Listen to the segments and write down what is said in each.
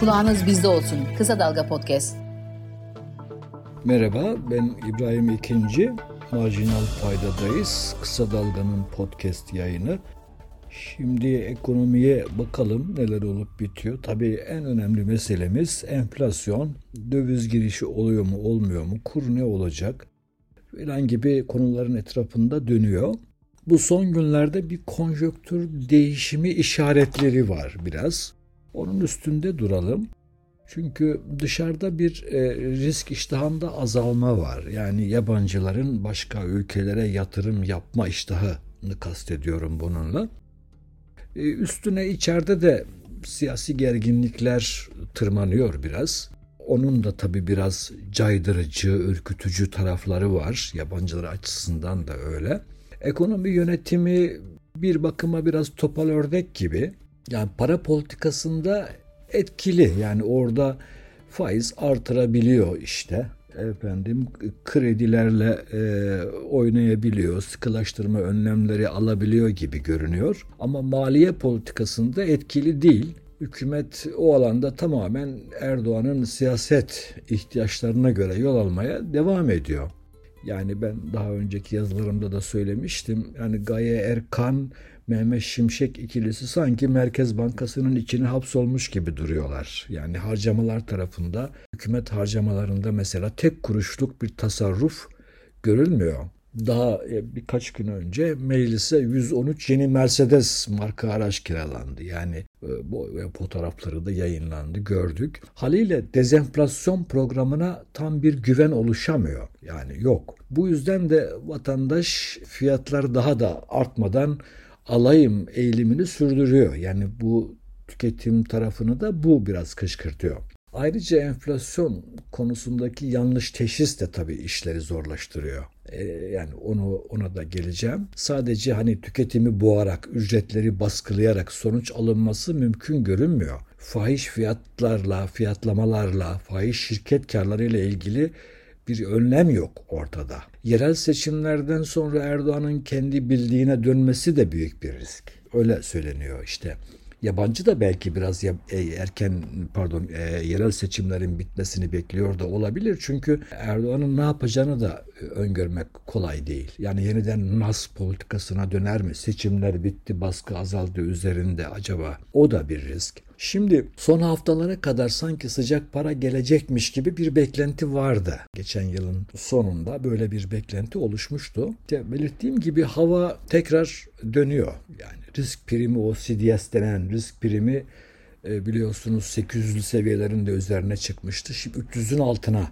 Kulağınız bizde olsun. Kısa Dalga Podcast. Merhaba, ben İbrahim İkinci. Marjinal Fayda'dayız. Kısa Dalga'nın podcast yayını. Şimdi ekonomiye bakalım neler olup bitiyor. Tabii en önemli meselemiz enflasyon. Döviz girişi oluyor mu olmuyor mu? Kur ne olacak? Filan gibi konuların etrafında dönüyor. Bu son günlerde bir konjöktür değişimi işaretleri var biraz. Onun üstünde duralım. Çünkü dışarıda bir e, risk iştahında azalma var. Yani yabancıların başka ülkelere yatırım yapma iştahını kastediyorum bununla. E, üstüne içeride de siyasi gerginlikler tırmanıyor biraz. Onun da tabii biraz caydırıcı, ürkütücü tarafları var. Yabancılar açısından da öyle. Ekonomi yönetimi bir bakıma biraz topal ördek gibi. Yani para politikasında etkili. Yani orada faiz artırabiliyor işte. Efendim kredilerle e, oynayabiliyor, sıkılaştırma önlemleri alabiliyor gibi görünüyor. Ama maliye politikasında etkili değil. Hükümet o alanda tamamen Erdoğan'ın siyaset ihtiyaçlarına göre yol almaya devam ediyor. Yani ben daha önceki yazılarımda da söylemiştim. Yani Gaye Erkan, Mehmet Şimşek ikilisi sanki Merkez Bankası'nın içine hapsolmuş gibi duruyorlar. Yani harcamalar tarafında, hükümet harcamalarında mesela tek kuruşluk bir tasarruf görülmüyor. Daha e, birkaç gün önce meclise 113 yeni Mercedes marka araç kiralandı. Yani e, bu fotoğrafları da yayınlandı, gördük. Haliyle dezenflasyon programına tam bir güven oluşamıyor. Yani yok. Bu yüzden de vatandaş fiyatlar daha da artmadan alayım eğilimini sürdürüyor. Yani bu tüketim tarafını da bu biraz kışkırtıyor. Ayrıca enflasyon konusundaki yanlış teşhis de tabii işleri zorlaştırıyor. Ee, yani onu ona da geleceğim. Sadece hani tüketimi boğarak, ücretleri baskılayarak sonuç alınması mümkün görünmüyor. Fahiş fiyatlarla, fiyatlamalarla, fahiş şirket karlarıyla ilgili bir önlem yok ortada. Yerel seçimlerden sonra Erdoğan'ın kendi bildiğine dönmesi de büyük bir risk. Öyle söyleniyor işte. Yabancı da belki biraz e, erken pardon e, yerel seçimlerin bitmesini bekliyor da olabilir. Çünkü Erdoğan'ın ne yapacağını da e, öngörmek kolay değil. Yani yeniden nas politikasına döner mi? Seçimler bitti, baskı azaldı üzerinde acaba? O da bir risk. Şimdi son haftalara kadar sanki sıcak para gelecekmiş gibi bir beklenti vardı. Geçen yılın sonunda böyle bir beklenti oluşmuştu. İşte belirttiğim gibi hava tekrar dönüyor. Yani risk primi o CDS denen risk primi e, biliyorsunuz 800'lü seviyelerinde üzerine çıkmıştı. Şimdi 300'ün altına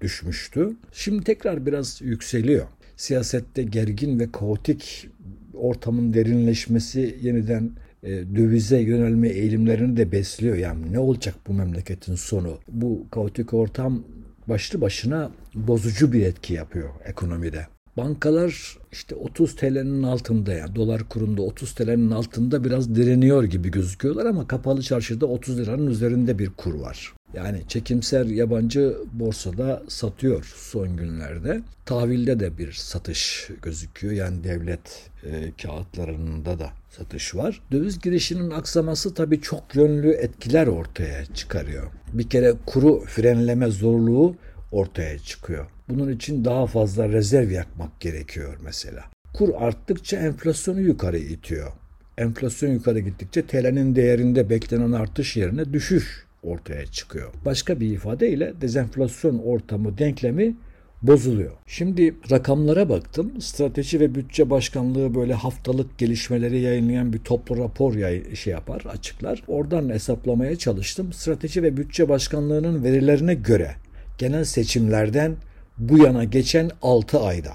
düşmüştü. Şimdi tekrar biraz yükseliyor. Siyasette gergin ve kaotik ortamın derinleşmesi yeniden e, dövize yönelme eğilimlerini de besliyor. Yani ne olacak bu memleketin sonu? Bu kaotik ortam başlı başına bozucu bir etki yapıyor ekonomide. Bankalar işte 30 TL'nin altında yani dolar kurunda 30 TL'nin altında biraz direniyor gibi gözüküyorlar ama kapalı çarşıda 30 liranın üzerinde bir kur var. Yani çekimser yabancı borsada satıyor son günlerde. Tahvilde de bir satış gözüküyor. Yani devlet e, kağıtlarında da satış var. Döviz girişinin aksaması tabii çok yönlü etkiler ortaya çıkarıyor. Bir kere kuru frenleme zorluğu ortaya çıkıyor. Bunun için daha fazla rezerv yakmak gerekiyor mesela. Kur arttıkça enflasyonu yukarı itiyor. Enflasyon yukarı gittikçe TL'nin değerinde beklenen artış yerine düşüş ortaya çıkıyor. Başka bir ifadeyle dezenflasyon ortamı denklemi bozuluyor. Şimdi rakamlara baktım. Strateji ve Bütçe Başkanlığı böyle haftalık gelişmeleri yayınlayan bir toplu rapor yay şey yapar, açıklar. Oradan hesaplamaya çalıştım. Strateji ve Bütçe Başkanlığı'nın verilerine göre genel seçimlerden bu yana geçen 6 ayda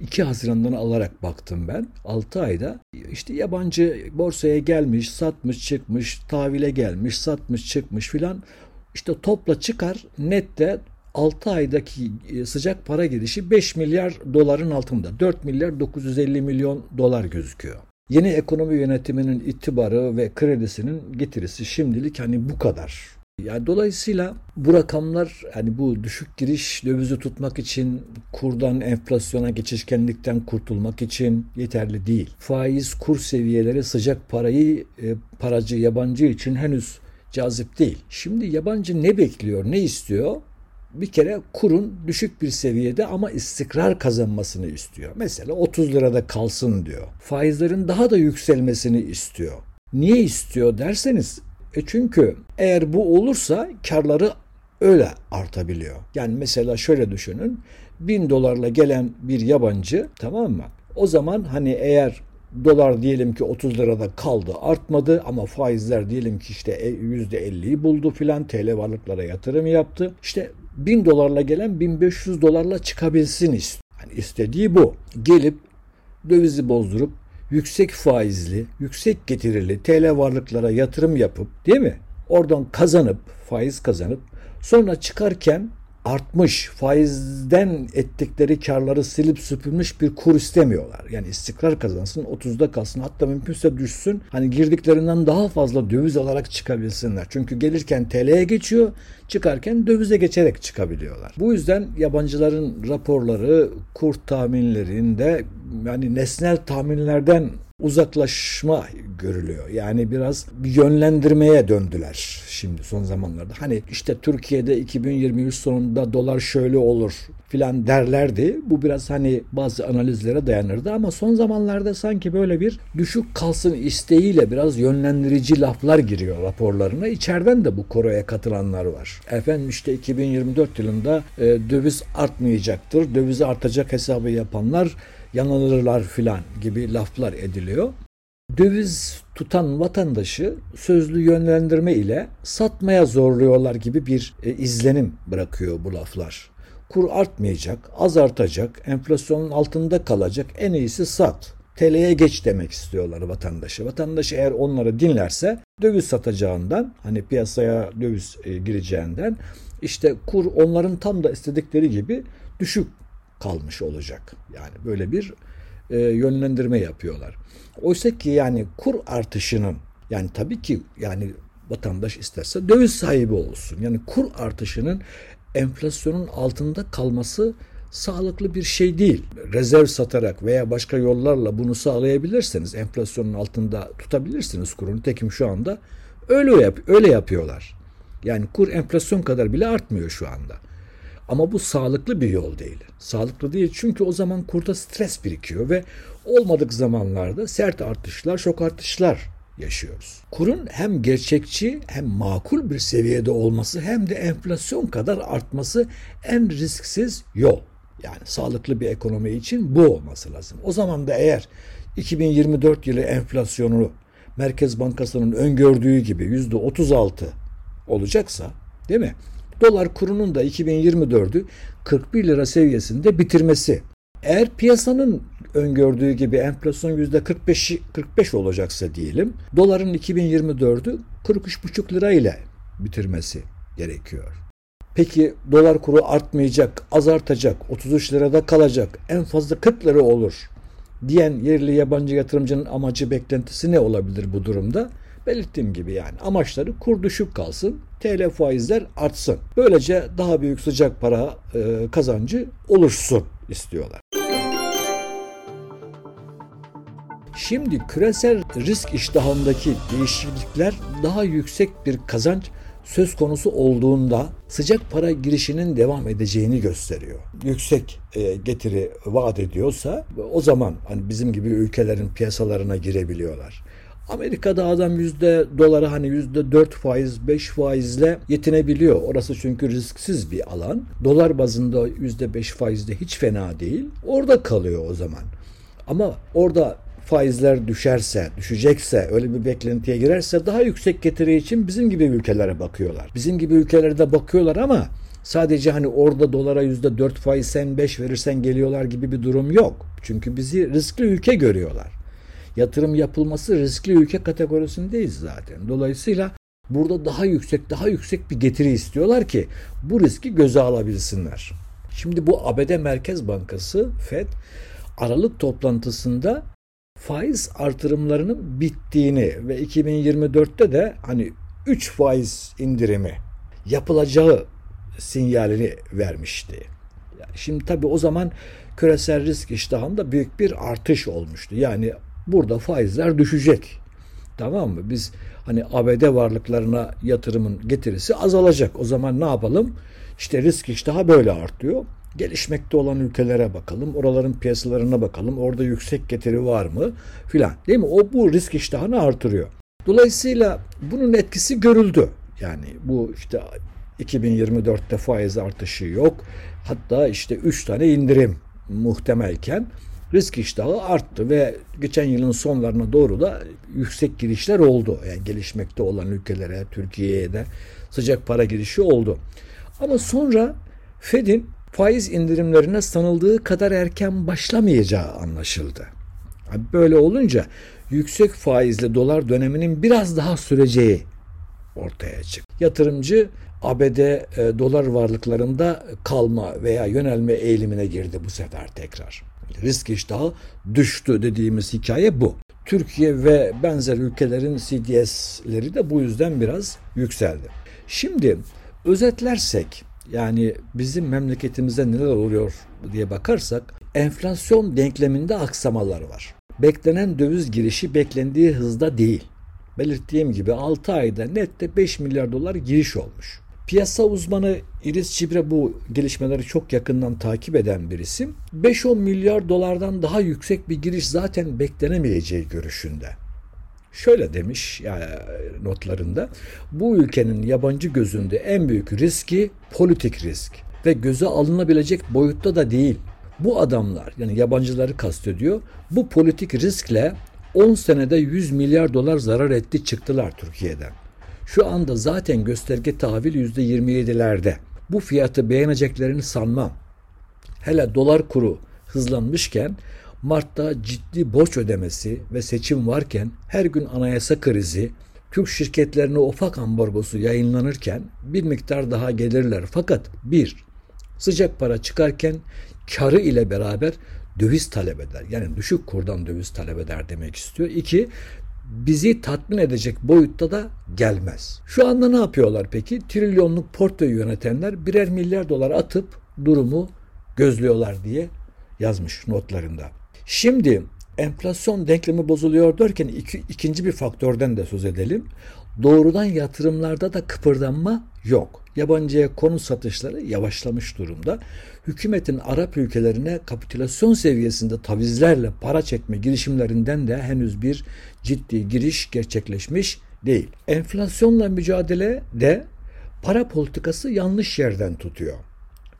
2 Haziran'dan alarak baktım ben. 6 ayda işte yabancı borsaya gelmiş, satmış, çıkmış, tahvile gelmiş, satmış, çıkmış filan. İşte topla çıkar nette 6 aydaki e, sıcak para girişi 5 milyar doların altında. 4 milyar 950 milyon dolar gözüküyor. Yeni ekonomi yönetiminin itibarı ve kredisinin getirisi şimdilik hani bu kadar yani dolayısıyla bu rakamlar hani bu düşük giriş dövizi tutmak için kurdan enflasyona geçişkenlikten kurtulmak için yeterli değil. Faiz kur seviyeleri sıcak parayı e, paracı yabancı için henüz cazip değil. Şimdi yabancı ne bekliyor, ne istiyor? bir kere kurun düşük bir seviyede ama istikrar kazanmasını istiyor. Mesela 30 lirada kalsın diyor. Faizlerin daha da yükselmesini istiyor. Niye istiyor derseniz e çünkü eğer bu olursa karları öyle artabiliyor. Yani mesela şöyle düşünün. 1000 dolarla gelen bir yabancı tamam mı? O zaman hani eğer dolar diyelim ki 30 lirada kaldı artmadı ama faizler diyelim ki işte %50'yi e, buldu filan TL varlıklara yatırım yaptı. İşte 1000 dolarla gelen 1500 dolarla çıkabilsin istiyor. Yani istediği bu. Gelip dövizi bozdurup yüksek faizli, yüksek getirili TL varlıklara yatırım yapıp değil mi? Oradan kazanıp, faiz kazanıp sonra çıkarken artmış faizden ettikleri karları silip süpürmüş bir kur istemiyorlar. Yani istikrar kazansın 30'da kalsın hatta mümkünse düşsün. Hani girdiklerinden daha fazla döviz alarak çıkabilsinler. Çünkü gelirken TL'ye geçiyor çıkarken dövize geçerek çıkabiliyorlar. Bu yüzden yabancıların raporları kur tahminlerinde yani nesnel tahminlerden uzaklaşma görülüyor. Yani biraz bir yönlendirmeye döndüler şimdi son zamanlarda. Hani işte Türkiye'de 2023 sonunda dolar şöyle olur filan derlerdi. Bu biraz hani bazı analizlere dayanırdı ama son zamanlarda sanki böyle bir düşük kalsın isteğiyle biraz yönlendirici laflar giriyor raporlarına. İçeriden de bu koroya katılanlar var. Efendim işte 2024 yılında e, döviz artmayacaktır. Dövizi artacak hesabı yapanlar yanılırlar filan gibi laflar ediliyor. Döviz tutan vatandaşı sözlü yönlendirme ile satmaya zorluyorlar gibi bir e, izlenim bırakıyor bu laflar. Kur artmayacak, az artacak, enflasyonun altında kalacak, en iyisi sat. TL'ye geç demek istiyorlar vatandaşı. Vatandaş eğer onları dinlerse döviz satacağından hani piyasaya döviz e, gireceğinden işte kur onların tam da istedikleri gibi düşük kalmış olacak. Yani böyle bir e, yönlendirme yapıyorlar. Oysa ki yani kur artışının yani tabii ki yani vatandaş isterse döviz sahibi olsun. Yani kur artışının enflasyonun altında kalması sağlıklı bir şey değil. Rezerv satarak veya başka yollarla bunu sağlayabilirseniz enflasyonun altında tutabilirsiniz kurunu. Tekim şu anda öyle yap öyle yapıyorlar. Yani kur enflasyon kadar bile artmıyor şu anda. Ama bu sağlıklı bir yol değil. Sağlıklı değil çünkü o zaman kurda stres birikiyor ve olmadık zamanlarda sert artışlar, şok artışlar yaşıyoruz. Kurun hem gerçekçi hem makul bir seviyede olması hem de enflasyon kadar artması en risksiz yol. Yani sağlıklı bir ekonomi için bu olması lazım. O zaman da eğer 2024 yılı enflasyonu Merkez Bankası'nın öngördüğü gibi %36 olacaksa değil mi? Dolar kurunun da 2024'ü 41 lira seviyesinde bitirmesi. Eğer piyasanın öngördüğü gibi enflasyon %45 45 olacaksa diyelim, doların 2024'ü 43,5 lira ile bitirmesi gerekiyor. Peki dolar kuru artmayacak, azartacak, 33 lirada kalacak, en fazla 40 lira olur diyen yerli yabancı yatırımcının amacı beklentisi ne olabilir bu durumda? Belirttiğim gibi yani amaçları kur düşük kalsın, TL faizler artsın. Böylece daha büyük sıcak para e, kazancı oluşsun istiyorlar. Şimdi küresel risk iştahındaki değişiklikler daha yüksek bir kazanç söz konusu olduğunda sıcak para girişinin devam edeceğini gösteriyor. Yüksek e, getiri vaat ediyorsa o zaman hani bizim gibi ülkelerin piyasalarına girebiliyorlar. Amerika'da adam yüzde doları hani yüzde dört faiz, beş faizle yetinebiliyor. Orası çünkü risksiz bir alan. Dolar bazında yüzde beş faizde hiç fena değil. Orada kalıyor o zaman. Ama orada faizler düşerse, düşecekse, öyle bir beklentiye girerse daha yüksek getiri için bizim gibi ülkelere bakıyorlar. Bizim gibi ülkelere bakıyorlar ama sadece hani orada dolara yüzde dört faiz sen beş verirsen geliyorlar gibi bir durum yok. Çünkü bizi riskli ülke görüyorlar yatırım yapılması riskli ülke kategorisindeyiz zaten. Dolayısıyla burada daha yüksek daha yüksek bir getiri istiyorlar ki bu riski göze alabilsinler. Şimdi bu ABD Merkez Bankası Fed Aralık toplantısında faiz artırımlarının bittiğini ve 2024'te de hani 3 faiz indirimi yapılacağı sinyalini vermişti. Şimdi tabii o zaman küresel risk iştahında büyük bir artış olmuştu. Yani burada faizler düşecek. Tamam mı? Biz hani ABD varlıklarına yatırımın getirisi azalacak. O zaman ne yapalım? İşte risk iştahı böyle artıyor. Gelişmekte olan ülkelere bakalım. Oraların piyasalarına bakalım. Orada yüksek getiri var mı? Filan. Değil mi? O bu risk iştahını artırıyor. Dolayısıyla bunun etkisi görüldü. Yani bu işte 2024'te faiz artışı yok. Hatta işte 3 tane indirim muhtemelken risk iştahı arttı ve geçen yılın sonlarına doğru da yüksek girişler oldu. Yani gelişmekte olan ülkelere, Türkiye'ye de sıcak para girişi oldu. Ama sonra Fed'in faiz indirimlerine sanıldığı kadar erken başlamayacağı anlaşıldı. Böyle olunca yüksek faizli dolar döneminin biraz daha süreceği ortaya çıktı. Yatırımcı ABD e, dolar varlıklarında kalma veya yönelme eğilimine girdi bu sefer tekrar. Risk iştahı düştü dediğimiz hikaye bu. Türkiye ve benzer ülkelerin CDS'leri de bu yüzden biraz yükseldi. Şimdi özetlersek yani bizim memleketimizde neler oluyor diye bakarsak enflasyon denkleminde aksamalar var. Beklenen döviz girişi beklendiği hızda değil. Belirttiğim gibi 6 ayda nette 5 milyar dolar giriş olmuş. Piyasa uzmanı Iris Cibre bu gelişmeleri çok yakından takip eden bir isim. 5-10 milyar dolardan daha yüksek bir giriş zaten beklenemeyeceği görüşünde. Şöyle demiş yani notlarında bu ülkenin yabancı gözünde en büyük riski politik risk ve göze alınabilecek boyutta da değil. Bu adamlar yani yabancıları kastediyor bu politik riskle 10 senede 100 milyar dolar zarar etti çıktılar Türkiye'den. Şu anda zaten gösterge tahvil %27'lerde. Bu fiyatı beğeneceklerini sanmam. Hele dolar kuru hızlanmışken Mart'ta ciddi borç ödemesi ve seçim varken her gün anayasa krizi, Türk şirketlerine ufak ambargosu yayınlanırken bir miktar daha gelirler. Fakat bir, sıcak para çıkarken karı ile beraber döviz talep eder. Yani düşük kurdan döviz talep eder demek istiyor. İki, bizi tatmin edecek boyutta da gelmez. Şu anda ne yapıyorlar peki? Trilyonluk portföy yönetenler birer milyar dolar atıp durumu gözlüyorlar diye yazmış notlarında. Şimdi enflasyon denklemi bozuluyor derken iki, ikinci bir faktörden de söz edelim. Doğrudan yatırımlarda da kıpırdanma yok. Yabancıya konu satışları yavaşlamış durumda. Hükümetin Arap ülkelerine kapitülasyon seviyesinde tavizlerle para çekme girişimlerinden de henüz bir ciddi giriş gerçekleşmiş değil. Enflasyonla mücadele de para politikası yanlış yerden tutuyor.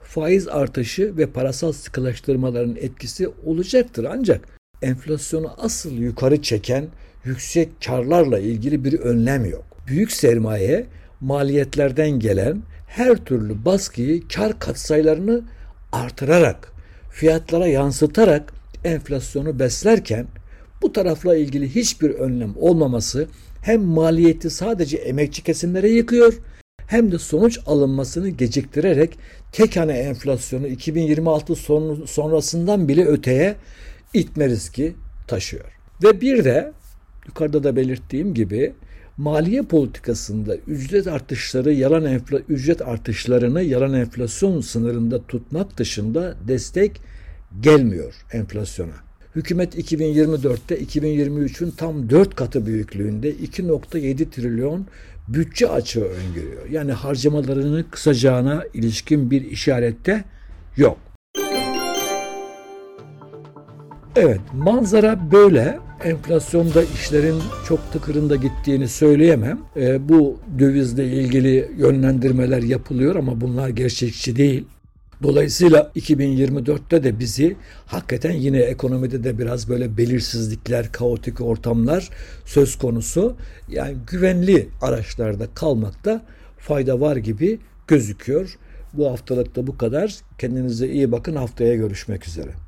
Faiz artışı ve parasal sıkılaştırmaların etkisi olacaktır ancak enflasyonu asıl yukarı çeken yüksek karlarla ilgili bir önlem yok. Büyük sermaye maliyetlerden gelen her türlü baskıyı kar katsayılarını artırarak, fiyatlara yansıtarak enflasyonu beslerken bu tarafla ilgili hiçbir önlem olmaması hem maliyeti sadece emekçi kesimlere yıkıyor hem de sonuç alınmasını geciktirerek tek hane enflasyonu 2026 son, sonrasından bile öteye itme riski taşıyor. Ve bir de yukarıda da belirttiğim gibi maliye politikasında ücret artışları yalan enfla, ücret artışlarını yalan enflasyon sınırında tutmak dışında destek gelmiyor enflasyona. Hükümet 2024'te 2023'ün tam 4 katı büyüklüğünde 2.7 trilyon bütçe açığı öngörüyor. Yani harcamalarını kısacağına ilişkin bir işarette yok. Evet manzara böyle. Enflasyonda işlerin çok tıkırında gittiğini söyleyemem. E, bu dövizle ilgili yönlendirmeler yapılıyor ama bunlar gerçekçi değil. Dolayısıyla 2024'te de bizi hakikaten yine ekonomide de biraz böyle belirsizlikler, kaotik ortamlar söz konusu. Yani güvenli araçlarda kalmakta fayda var gibi gözüküyor. Bu haftalıkta bu kadar. Kendinize iyi bakın. Haftaya görüşmek üzere.